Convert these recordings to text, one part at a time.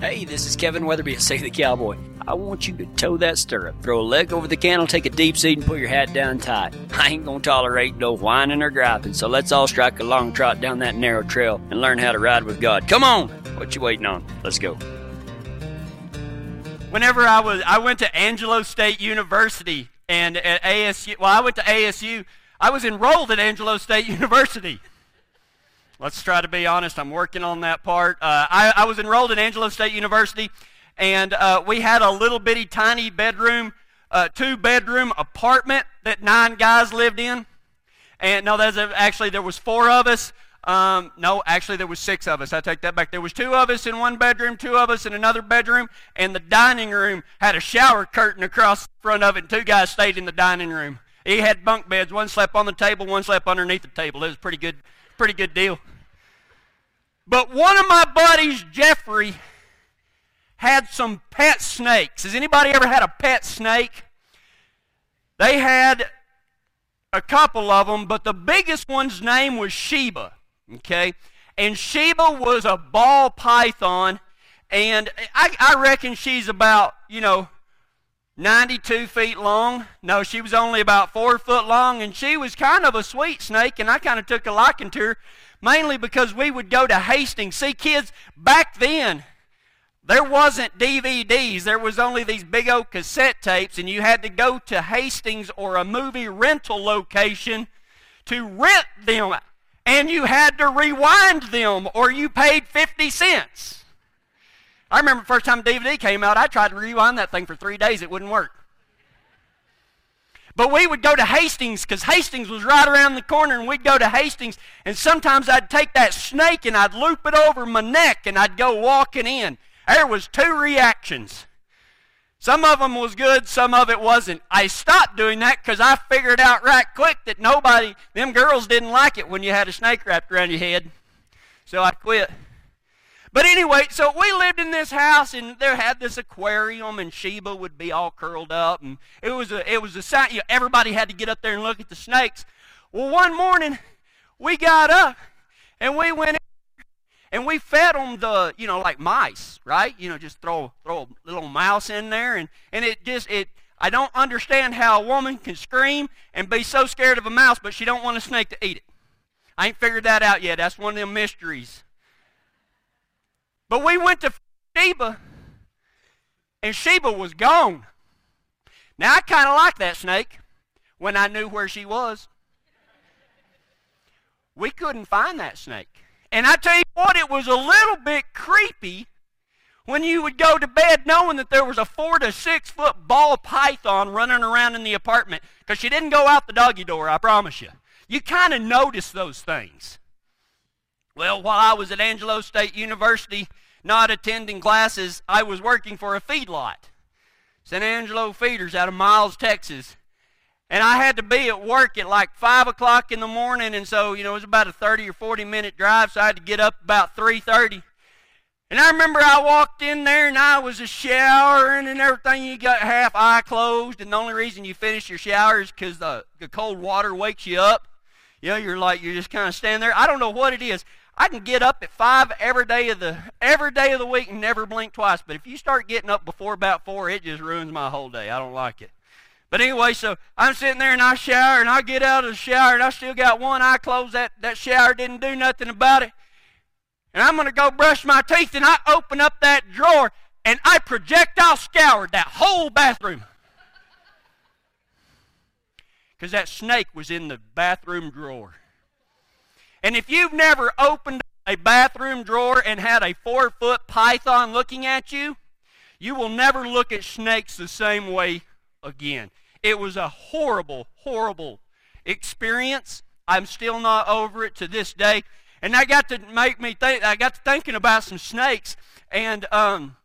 Hey, this is Kevin Weatherby at Save the Cowboy. I want you to toe that stirrup, throw a leg over the cantle, take a deep seat, and put your hat down tight. I ain't gonna tolerate no whining or griping, so let's all strike a long trot down that narrow trail and learn how to ride with God. Come on! What you waiting on? Let's go. Whenever I was, I went to Angelo State University and at ASU. Well, I went to ASU. I was enrolled at Angelo State University. Let's try to be honest. I'm working on that part. Uh, I, I, was enrolled at Angelo State University, and uh, we had a little bitty tiny bedroom, uh, two bedroom apartment that nine guys lived in. And no, a, actually there was four of us. Um, no, actually there was six of us. I take that back. There was two of us in one bedroom, two of us in another bedroom, and the dining room had a shower curtain across the front of it. And two guys stayed in the dining room. He had bunk beds. One slept on the table, one slept underneath the table. It was pretty good pretty good deal. But one of my buddies, Jeffrey, had some pet snakes. Has anybody ever had a pet snake? They had a couple of them, but the biggest one's name was Sheba. Okay? And Sheba was a ball python, and I, I reckon she's about, you know, 92 feet long. No, she was only about four foot long, and she was kind of a sweet snake, and I kind of took a liking to her, mainly because we would go to Hastings. See, kids, back then, there wasn't DVDs. There was only these big old cassette tapes, and you had to go to Hastings or a movie rental location to rent them, and you had to rewind them, or you paid 50 cents. I remember the first time DVD came out, I tried to rewind that thing for three days. It wouldn't work. But we would go to Hastings because Hastings was right around the corner, and we'd go to Hastings, and sometimes I'd take that snake and I'd loop it over my neck and I'd go walking in. There was two reactions. Some of them was good, some of it wasn't. I stopped doing that because I figured out right quick that nobody, them girls didn't like it when you had a snake wrapped around your head. So I quit. But anyway, so we lived in this house, and there had this aquarium, and Sheba would be all curled up, and it was a it was a sight. You know, everybody had to get up there and look at the snakes. Well, one morning we got up, and we went in, and we fed them the you know like mice, right? You know, just throw throw a little mouse in there, and and it just it. I don't understand how a woman can scream and be so scared of a mouse, but she don't want a snake to eat it. I ain't figured that out yet. That's one of them mysteries but we went to Sheba, and Sheba was gone. Now, I kind of like that snake when I knew where she was. We couldn't find that snake. And I tell you what, it was a little bit creepy when you would go to bed knowing that there was a four to six foot ball python running around in the apartment because she didn't go out the doggy door, I promise you. You kind of notice those things. Well, while I was at Angelo State University, not attending classes, I was working for a feedlot, San Angelo Feeders out of Miles, Texas. And I had to be at work at like 5 o'clock in the morning, and so, you know, it was about a 30 or 40 minute drive, so I had to get up about 3.30. And I remember I walked in there and I was a showering and everything. You got half eye closed, and the only reason you finish your shower is because the, the cold water wakes you up. You know, you're like, you're just kind of standing there. I don't know what it is. I can get up at five every day of the every day of the week and never blink twice. But if you start getting up before about four, it just ruins my whole day. I don't like it. But anyway, so I'm sitting there and I shower and I get out of the shower and I still got one eye closed. That that shower didn't do nothing about it. And I'm gonna go brush my teeth and I open up that drawer and I projectile scoured that whole bathroom. Because that snake was in the bathroom drawer. And if you've never opened a bathroom drawer and had a four foot python looking at you, you will never look at snakes the same way again. It was a horrible, horrible experience. I'm still not over it to this day. And that got to make me think, I got to thinking about some snakes. And, um,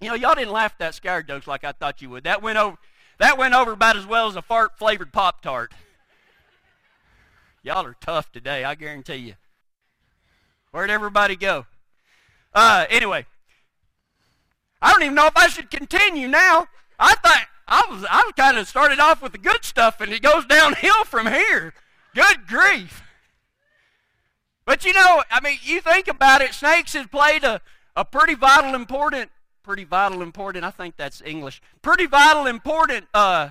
you know, y'all didn't laugh at that scare jokes like I thought you would. That went over, that went over about as well as a fart flavored Pop Tart. Y'all are tough today, I guarantee you. Where'd everybody go? Uh, anyway, I don't even know if I should continue now. I thought I was I was kind of started off with the good stuff, and it goes downhill from here. Good grief! But you know, I mean, you think about it. Snakes have played a a pretty vital, important, pretty vital, important, I think that's English, pretty vital, important uh,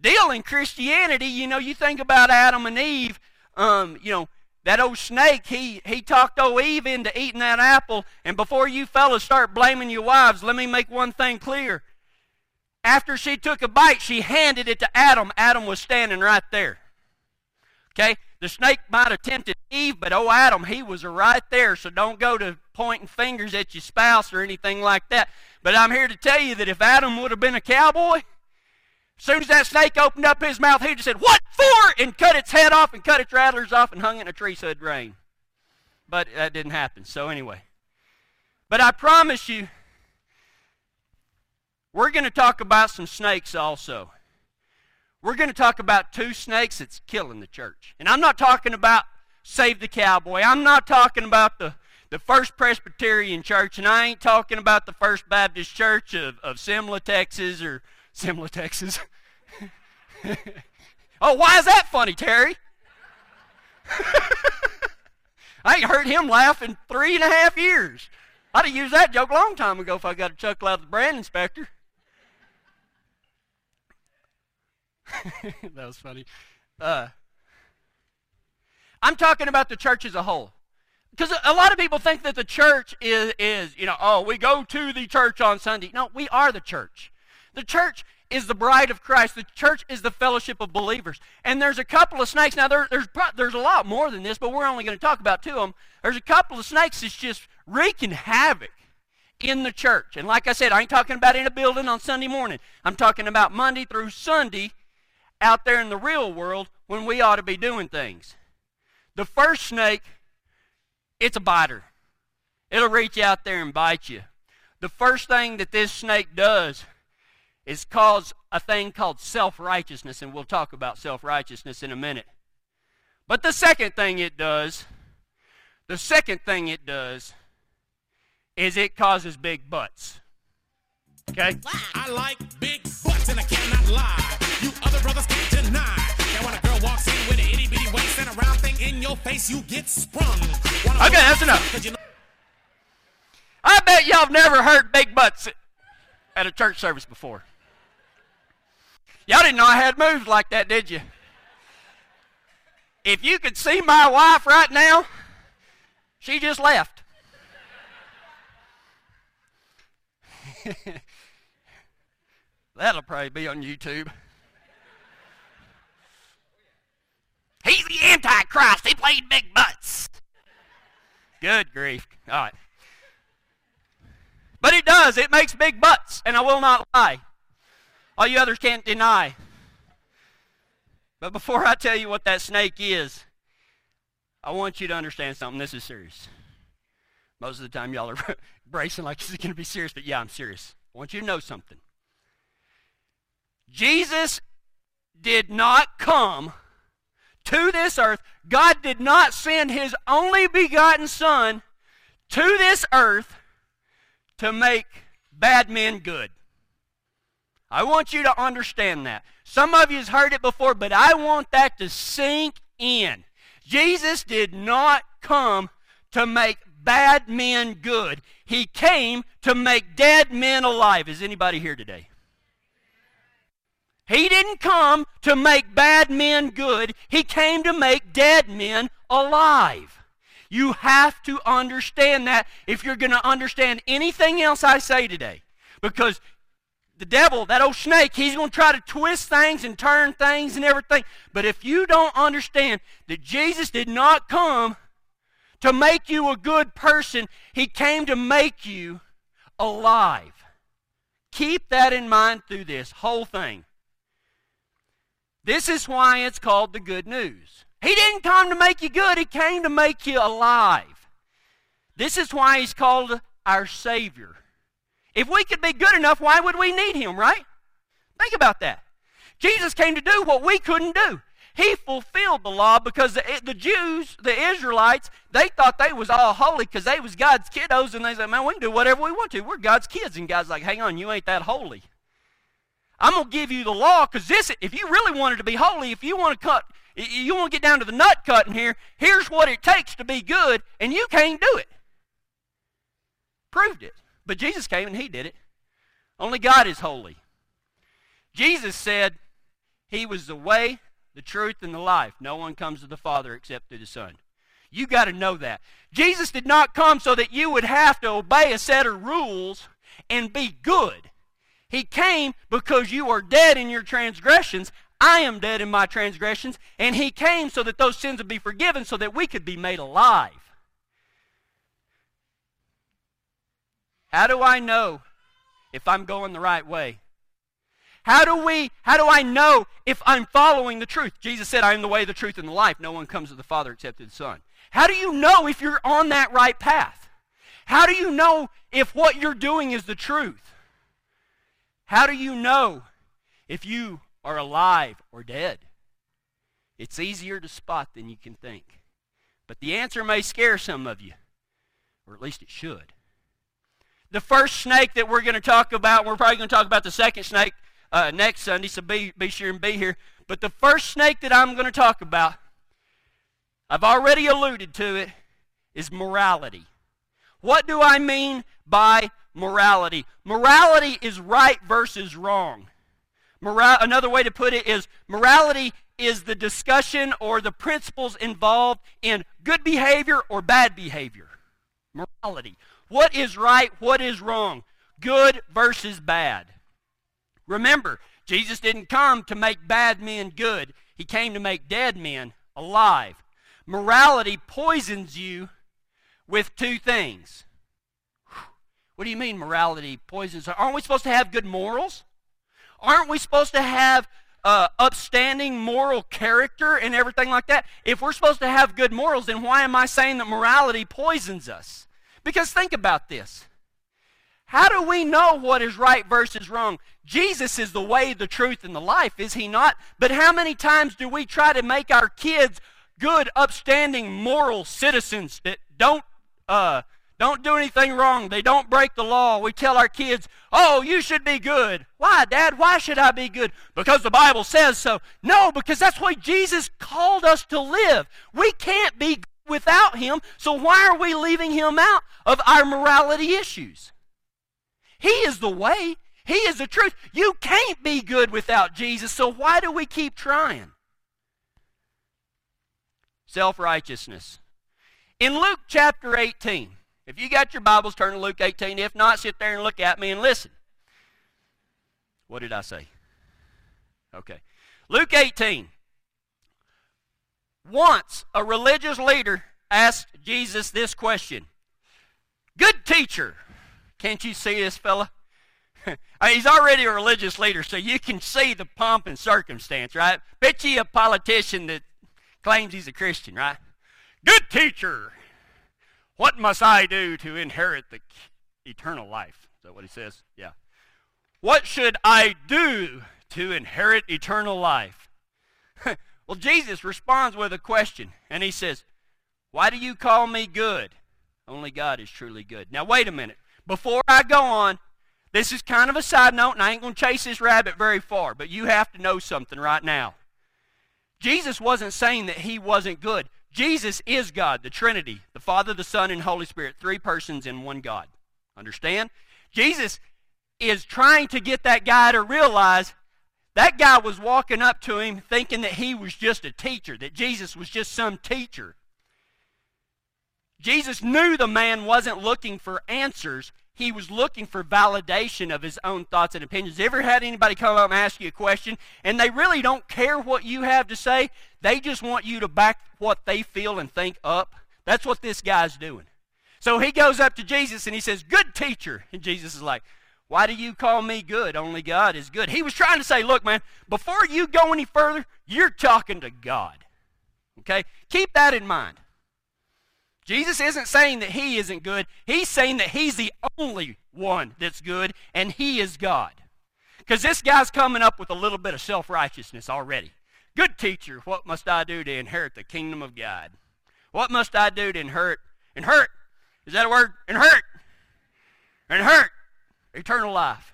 deal in Christianity. You know, you think about Adam and Eve, um, you know, that old snake, he, he talked old Eve into eating that apple. And before you fellas start blaming your wives, let me make one thing clear. After she took a bite, she handed it to Adam. Adam was standing right there. Okay? The snake might have tempted Eve, but oh, Adam, he was right there. So don't go to pointing fingers at your spouse or anything like that. But I'm here to tell you that if Adam would have been a cowboy, soon as that snake opened up his mouth, he just said, What for? and cut its head off and cut its rattlers off and hung it in a tree so it'd rain. But that didn't happen. So, anyway. But I promise you, we're going to talk about some snakes also. We're going to talk about two snakes that's killing the church. And I'm not talking about Save the Cowboy. I'm not talking about the, the First Presbyterian Church, and I ain't talking about the First Baptist Church of, of Simla, Texas, or Simla, Texas. oh, why is that funny, Terry? I ain't heard him laugh in three and a half years. I'd have used that joke a long time ago if I got a chuckle out of the brand inspector. that was funny. Uh, I'm talking about the church as a whole. Because a lot of people think that the church is, is, you know, oh, we go to the church on Sunday. No, we are the church. The church is the bride of Christ. The church is the fellowship of believers. And there's a couple of snakes. Now, there, there's, there's a lot more than this, but we're only going to talk about two of them. There's a couple of snakes that's just wreaking havoc in the church. And like I said, I ain't talking about in a building on Sunday morning. I'm talking about Monday through Sunday out there in the real world when we ought to be doing things. The first snake, it's a biter. It'll reach out there and bite you. The first thing that this snake does is cause a thing called self righteousness, and we'll talk about self righteousness in a minute. But the second thing it does, the second thing it does, is it causes big butts. Okay? I like big butts, and I cannot lie. You other brothers can't deny. Now when a girl walks in with an itty bitty waist and a round thing in your face, you get sprung. Okay, that's enough. You know- I bet y'all have never heard big butts at a church service before. Y'all didn't know I had moves like that, did you? If you could see my wife right now, she just left. That'll probably be on YouTube. He's the Antichrist. He played big butts. Good grief. All right. But it does. It makes big butts, and I will not lie. All you others can't deny. But before I tell you what that snake is, I want you to understand something. This is serious. Most of the time, y'all are bracing like is going to be serious, but yeah, I'm serious. I want you to know something. Jesus did not come to this earth. God did not send his only begotten Son to this earth to make bad men good. I want you to understand that. Some of you have heard it before, but I want that to sink in. Jesus did not come to make bad men good. He came to make dead men alive. Is anybody here today? He didn't come to make bad men good. He came to make dead men alive. You have to understand that if you're going to understand anything else I say today. Because the devil, that old snake, he's going to try to twist things and turn things and everything. But if you don't understand that Jesus did not come to make you a good person, he came to make you alive. Keep that in mind through this whole thing. This is why it's called the good news. He didn't come to make you good, he came to make you alive. This is why he's called our Savior. If we could be good enough, why would we need him, right? Think about that. Jesus came to do what we couldn't do. He fulfilled the law because the, the Jews, the Israelites, they thought they was all holy because they was God's kiddos, and they said, man, we can do whatever we want to. We're God's kids. And God's like, hang on, you ain't that holy. I'm going to give you the law because this, if you really wanted to be holy, if you want to cut, you want to get down to the nut cutting here, here's what it takes to be good, and you can't do it. proved it. But Jesus came and he did it. Only God is holy. Jesus said he was the way, the truth, and the life. No one comes to the Father except through the Son. You got to know that. Jesus did not come so that you would have to obey a set of rules and be good. He came because you are dead in your transgressions. I am dead in my transgressions. And He came so that those sins would be forgiven so that we could be made alive. How do I know if I'm going the right way? How do we how do I know if I'm following the truth? Jesus said, I am the way, the truth, and the life. No one comes to the Father except through the Son. How do you know if you're on that right path? How do you know if what you're doing is the truth? How do you know if you are alive or dead? It's easier to spot than you can think. But the answer may scare some of you, or at least it should. The first snake that we're going to talk about, we're probably going to talk about the second snake uh, next Sunday, so be, be sure and be here. But the first snake that I'm going to talk about, I've already alluded to it, is morality. What do I mean by morality? Morality is right versus wrong. Moral, another way to put it is morality is the discussion or the principles involved in good behavior or bad behavior. Morality. What is right? What is wrong? Good versus bad. Remember, Jesus didn't come to make bad men good, He came to make dead men alive. Morality poisons you with two things. What do you mean morality poisons? Aren't we supposed to have good morals? Aren't we supposed to have uh, upstanding moral character and everything like that? If we're supposed to have good morals, then why am I saying that morality poisons us? Because think about this. How do we know what is right versus wrong? Jesus is the way, the truth, and the life, is he not? But how many times do we try to make our kids good, upstanding, moral citizens that don't uh, don't do anything wrong. They don't break the law. We tell our kids, oh, you should be good. Why, Dad? Why should I be good? Because the Bible says so. No, because that's way Jesus called us to live. We can't be without Him, so why are we leaving Him out of our morality issues? He is the way. He is the truth. You can't be good without Jesus, so why do we keep trying? Self righteousness. In Luke chapter 18, if you got your Bibles, turn to Luke 18. If not, sit there and look at me and listen. What did I say? Okay. Luke 18. Once a religious leader asked Jesus this question Good teacher, can't you see this fella? Uh, he's already a religious leader, so you can see the pomp and circumstance, right? Bet you a politician that claims he's a Christian, right? Good teacher, what must I do to inherit the eternal life? Is that what he says? Yeah. What should I do to inherit eternal life? well, Jesus responds with a question, and he says, Why do you call me good? Only God is truly good. Now, wait a minute. Before I go on, this is kind of a side note, and I ain't going to chase this rabbit very far, but you have to know something right now. Jesus wasn't saying that he wasn't good. Jesus is God, the Trinity, the Father, the Son, and Holy Spirit, three persons in one God. Understand? Jesus is trying to get that guy to realize that guy was walking up to him thinking that he was just a teacher, that Jesus was just some teacher. Jesus knew the man wasn't looking for answers. He was looking for validation of his own thoughts and opinions. Ever had anybody come up and ask you a question and they really don't care what you have to say? They just want you to back what they feel and think up. That's what this guy's doing. So he goes up to Jesus and he says, Good teacher. And Jesus is like, Why do you call me good? Only God is good. He was trying to say, Look, man, before you go any further, you're talking to God. Okay? Keep that in mind. Jesus isn't saying that he isn't good. He's saying that he's the only one that's good, and he is God. Because this guy's coming up with a little bit of self righteousness already. Good teacher, what must I do to inherit the kingdom of God? What must I do to inherit? Inherit. Is that a word? Inherit. Inherit eternal life.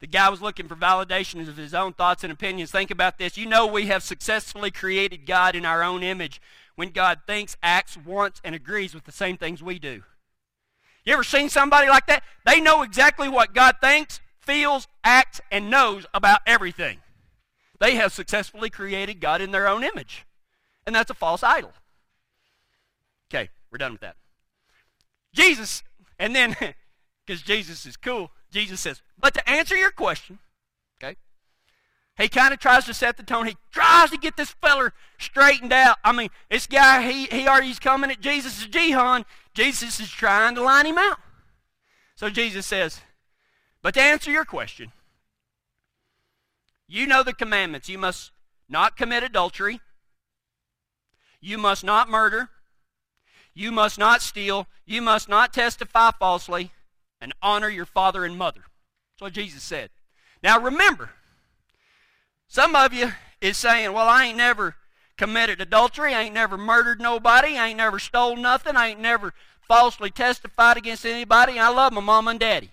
The guy was looking for validation of his own thoughts and opinions. Think about this. You know we have successfully created God in our own image when God thinks, acts, wants, and agrees with the same things we do. You ever seen somebody like that? They know exactly what God thinks, feels, acts, and knows about everything. They have successfully created God in their own image. And that's a false idol. Okay, we're done with that. Jesus, and then, because Jesus is cool, Jesus says, but to answer your question, okay, he kind of tries to set the tone. He tries to get this feller straightened out. I mean, this guy, he, he already's coming at Jesus' jihad. Jesus is trying to line him out. So Jesus says, but to answer your question, you know the commandments. You must not commit adultery. You must not murder. You must not steal. You must not testify falsely. And honor your father and mother. That's what Jesus said. Now remember, some of you is saying, well, I ain't never committed adultery. I ain't never murdered nobody. I ain't never stole nothing. I ain't never falsely testified against anybody. I love my mom and daddy.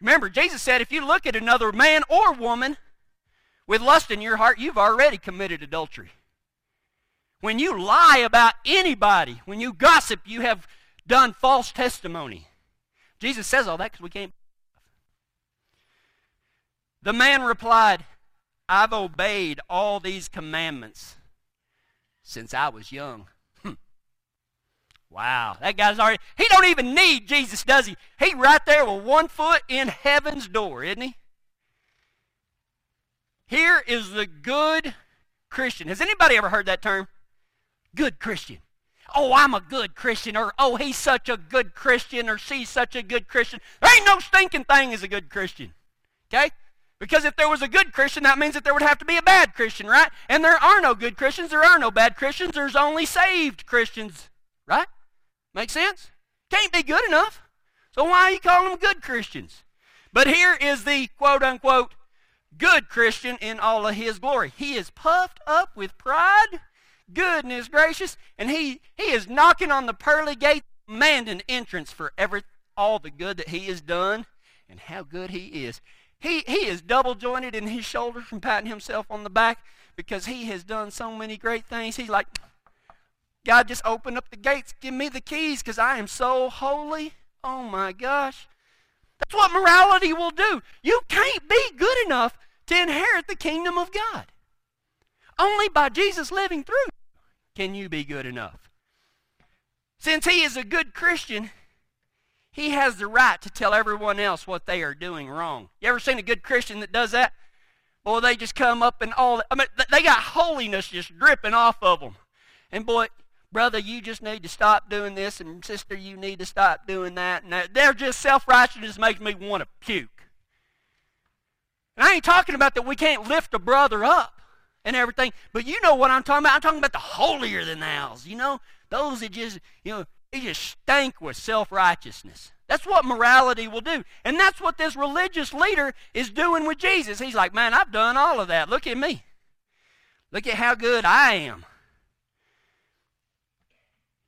Remember, Jesus said if you look at another man or woman with lust in your heart, you've already committed adultery. When you lie about anybody, when you gossip, you have done false testimony. Jesus says all that because we can't. The man replied, I've obeyed all these commandments since I was young. Hmm. Wow, that guy's already, he don't even need Jesus, does he? He right there with one foot in heaven's door, isn't he? Here is the good Christian. Has anybody ever heard that term? Good Christian. Oh, I'm a good Christian, or oh, he's such a good Christian, or she's such a good Christian. There ain't no stinking thing as a good Christian. Okay? Because if there was a good Christian, that means that there would have to be a bad Christian, right? And there are no good Christians, there are no bad Christians, there's only saved Christians, right? Make sense? Can't be good enough. So why are you calling them good Christians? But here is the quote unquote good Christian in all of his glory. He is puffed up with pride goodness gracious. And he, he is knocking on the pearly gate, demanding entrance for every, all the good that he has done and how good he is. He, he is double jointed in his shoulders from patting himself on the back because he has done so many great things. He's like, God, just open up the gates, give me the keys because I am so holy. Oh my gosh. That's what morality will do. You can't be good enough to inherit the kingdom of God. Only by Jesus living through can you be good enough. Since he is a good Christian, he has the right to tell everyone else what they are doing wrong. You ever seen a good Christian that does that? Boy, they just come up and all. I mean, they got holiness just dripping off of them. And boy, brother, you just need to stop doing this, and sister, you need to stop doing that. And they're just self righteousness makes me want to puke. And I ain't talking about that we can't lift a brother up and everything. But you know what I'm talking about. I'm talking about the holier than thou's, you know? Those that just, you know, they just stank with self righteousness. That's what morality will do. And that's what this religious leader is doing with Jesus. He's like, man, I've done all of that. Look at me. Look at how good I am.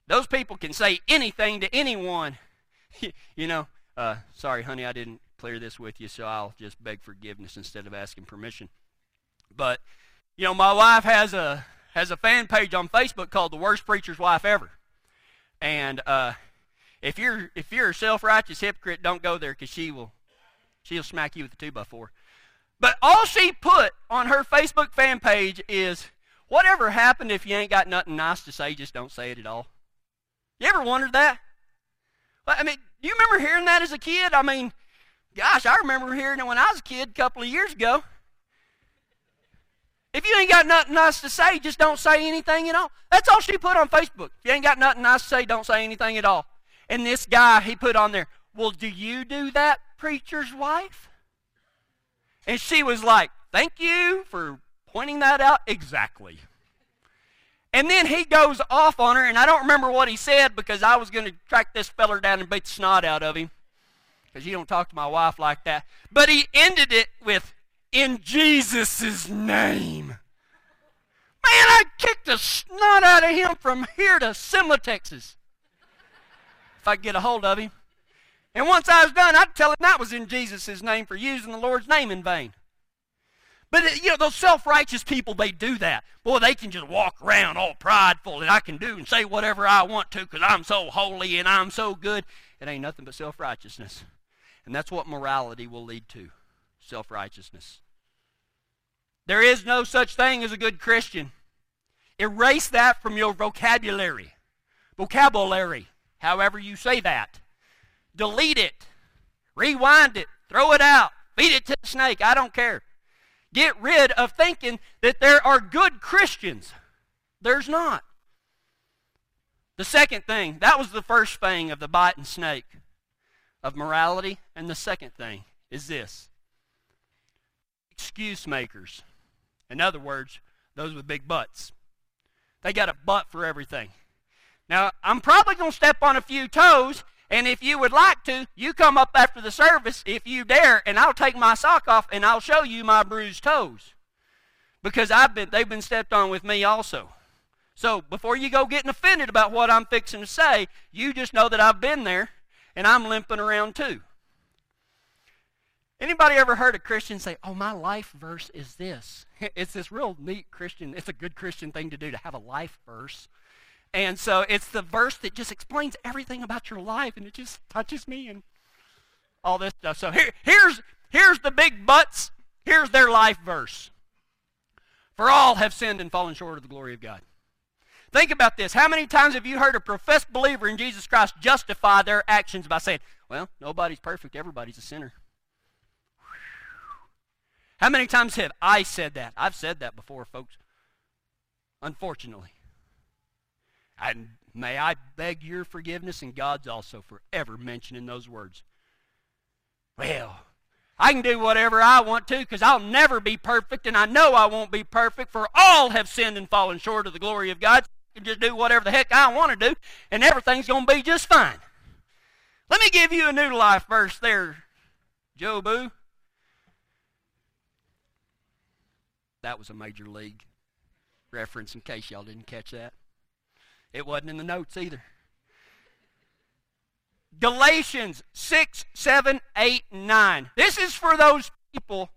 Those people can say anything to anyone. you know, uh, sorry, honey, I didn't clear this with you, so I'll just beg forgiveness instead of asking permission. But you know, my wife has a has a fan page on Facebook called "The Worst Preacher's Wife Ever," and uh, if you're if you're a self-righteous hypocrite, don't go there because she will she'll smack you with a two by four. But all she put on her Facebook fan page is, "Whatever happened if you ain't got nothing nice to say, just don't say it at all." You ever wondered that? I mean, do you remember hearing that as a kid? I mean, gosh, I remember hearing it when I was a kid a couple of years ago. If you ain't got nothing nice to say, just don't say anything at all. That's all she put on Facebook. If you ain't got nothing nice to say, don't say anything at all. And this guy, he put on there, Well, do you do that, preacher's wife? And she was like, Thank you for pointing that out exactly. And then he goes off on her, and I don't remember what he said because I was going to track this feller down and beat the snot out of him because you don't talk to my wife like that. But he ended it with, in Jesus' name. Man, I kicked the snot out of him from here to Simla, Texas. If I could get a hold of him. And once I was done, I'd tell him that was in Jesus' name for using the Lord's name in vain. But, uh, you know, those self righteous people, they do that. Boy, they can just walk around all prideful and I can do and say whatever I want to because I'm so holy and I'm so good. It ain't nothing but self righteousness. And that's what morality will lead to self righteousness. There is no such thing as a good Christian. Erase that from your vocabulary. Vocabulary, however you say that. Delete it. Rewind it. Throw it out. Feed it to the snake. I don't care. Get rid of thinking that there are good Christians. There's not. The second thing, that was the first thing of the biting snake of morality. And the second thing is this excuse makers. In other words, those with big butts. They got a butt for everything. Now, I'm probably going to step on a few toes, and if you would like to, you come up after the service if you dare, and I'll take my sock off and I'll show you my bruised toes. Because I've been they've been stepped on with me also. So before you go getting offended about what I'm fixing to say, you just know that I've been there and I'm limping around too. Anybody ever heard a Christian say, "Oh, my life verse is this"? It's this real neat Christian. It's a good Christian thing to do to have a life verse. And so it's the verse that just explains everything about your life, and it just touches me and all this stuff. So here, here's here's the big butts. Here's their life verse. For all have sinned and fallen short of the glory of God. Think about this. How many times have you heard a professed believer in Jesus Christ justify their actions by saying, Well, nobody's perfect, everybody's a sinner? How many times have I said that? I've said that before, folks. Unfortunately. And may I beg your forgiveness and God's also for ever mentioning those words. Well, I can do whatever I want to because I'll never be perfect, and I know I won't be perfect, for all have sinned and fallen short of the glory of God. I can just do whatever the heck I want to do, and everything's going to be just fine. Let me give you a new life verse there, Jobu. That was a major league reference in case y'all didn't catch that. It wasn't in the notes either. Galatians 6, 7, 8, 9. This is for those people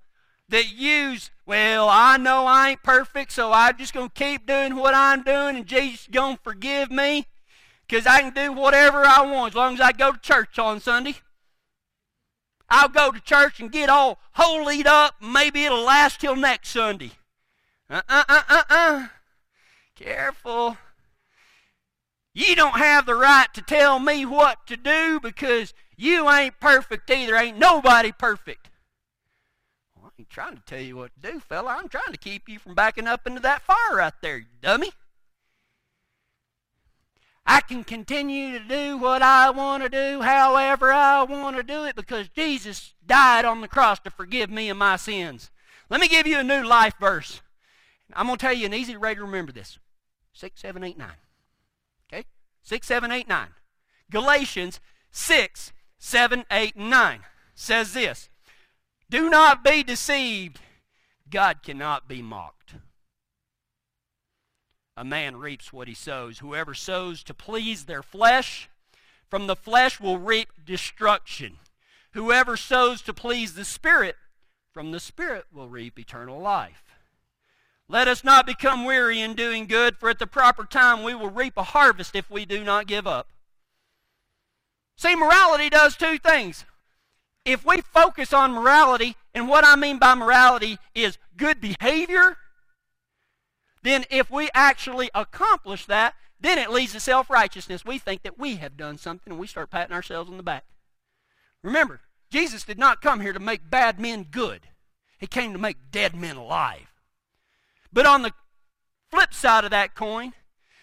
that use, well, I know I ain't perfect, so I'm just going to keep doing what I'm doing, and Jesus going to forgive me because I can do whatever I want as long as I go to church on Sunday. I'll go to church and get all holied up. Maybe it'll last till next Sunday. Uh uh uh uh uh. Careful. You don't have the right to tell me what to do because you ain't perfect either. Ain't nobody perfect. Well, I ain't trying to tell you what to do, fella. I'm trying to keep you from backing up into that fire right there, dummy. I can continue to do what I want to do, however I want to do it, because Jesus died on the cross to forgive me of my sins. Let me give you a new life verse. I'm going to tell you an easy way to remember this 6, 7, 8, 9. Okay? 6, 7, 8, 9. Galatians 6, 7, 8, 9 says this Do not be deceived. God cannot be mocked. A man reaps what he sows. Whoever sows to please their flesh, from the flesh will reap destruction. Whoever sows to please the Spirit, from the Spirit will reap eternal life. Let us not become weary in doing good, for at the proper time we will reap a harvest if we do not give up. See, morality does two things. If we focus on morality, and what I mean by morality is good behavior, then if we actually accomplish that, then it leads to self righteousness. We think that we have done something and we start patting ourselves on the back. Remember, Jesus did not come here to make bad men good, He came to make dead men alive. But on the flip side of that coin,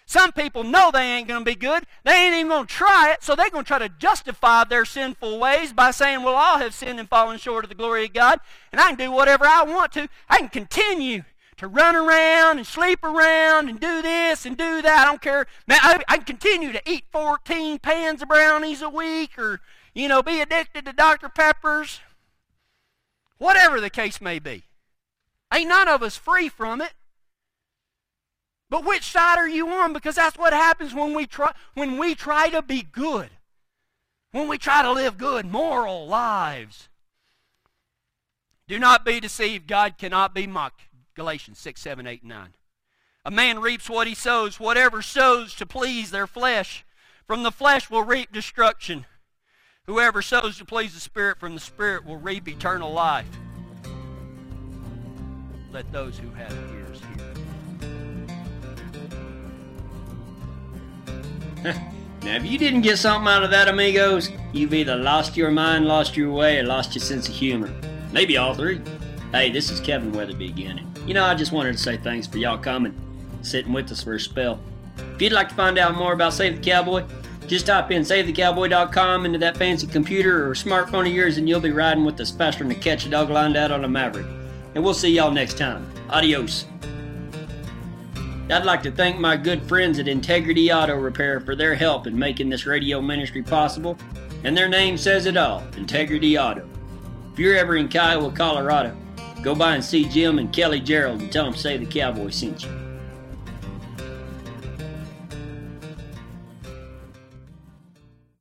some people know they ain't going to be good. They ain't even going to try it, so they're going to try to justify their sinful ways by saying, Well, all have sinned and fallen short of the glory of God, and I can do whatever I want to. I can continue to run around and sleep around and do this and do that. I don't care. Man, I, I continue to eat 14 pans of brownies a week or, you know, be addicted to Dr. Peppers. Whatever the case may be. Ain't none of us free from it. But which side are you on? Because that's what happens when we try when we try to be good. When we try to live good, moral lives. Do not be deceived. God cannot be mocked. Galatians 6, 7, 8, and 9. A man reaps what he sows. Whatever sows to please their flesh, from the flesh will reap destruction. Whoever sows to please the Spirit from the Spirit will reap eternal life. Let those who have ears hear. now, if you didn't get something out of that, amigos, you've either lost your mind, lost your way, or lost your sense of humor. Maybe all three. Hey, this is Kevin Weatherby again. You know, I just wanted to say thanks for y'all coming, sitting with us for a spell. If you'd like to find out more about Save the Cowboy, just type in SaveTheCowboy.com into that fancy computer or smartphone of yours and you'll be riding with us faster than to catch a dog lined out on a maverick. And we'll see y'all next time. Adios. I'd like to thank my good friends at Integrity Auto Repair for their help in making this radio ministry possible. And their name says it all Integrity Auto. If you're ever in Kiowa, Colorado, go by and see Jim and Kelly Gerald and tell them Save the Cowboy sent you.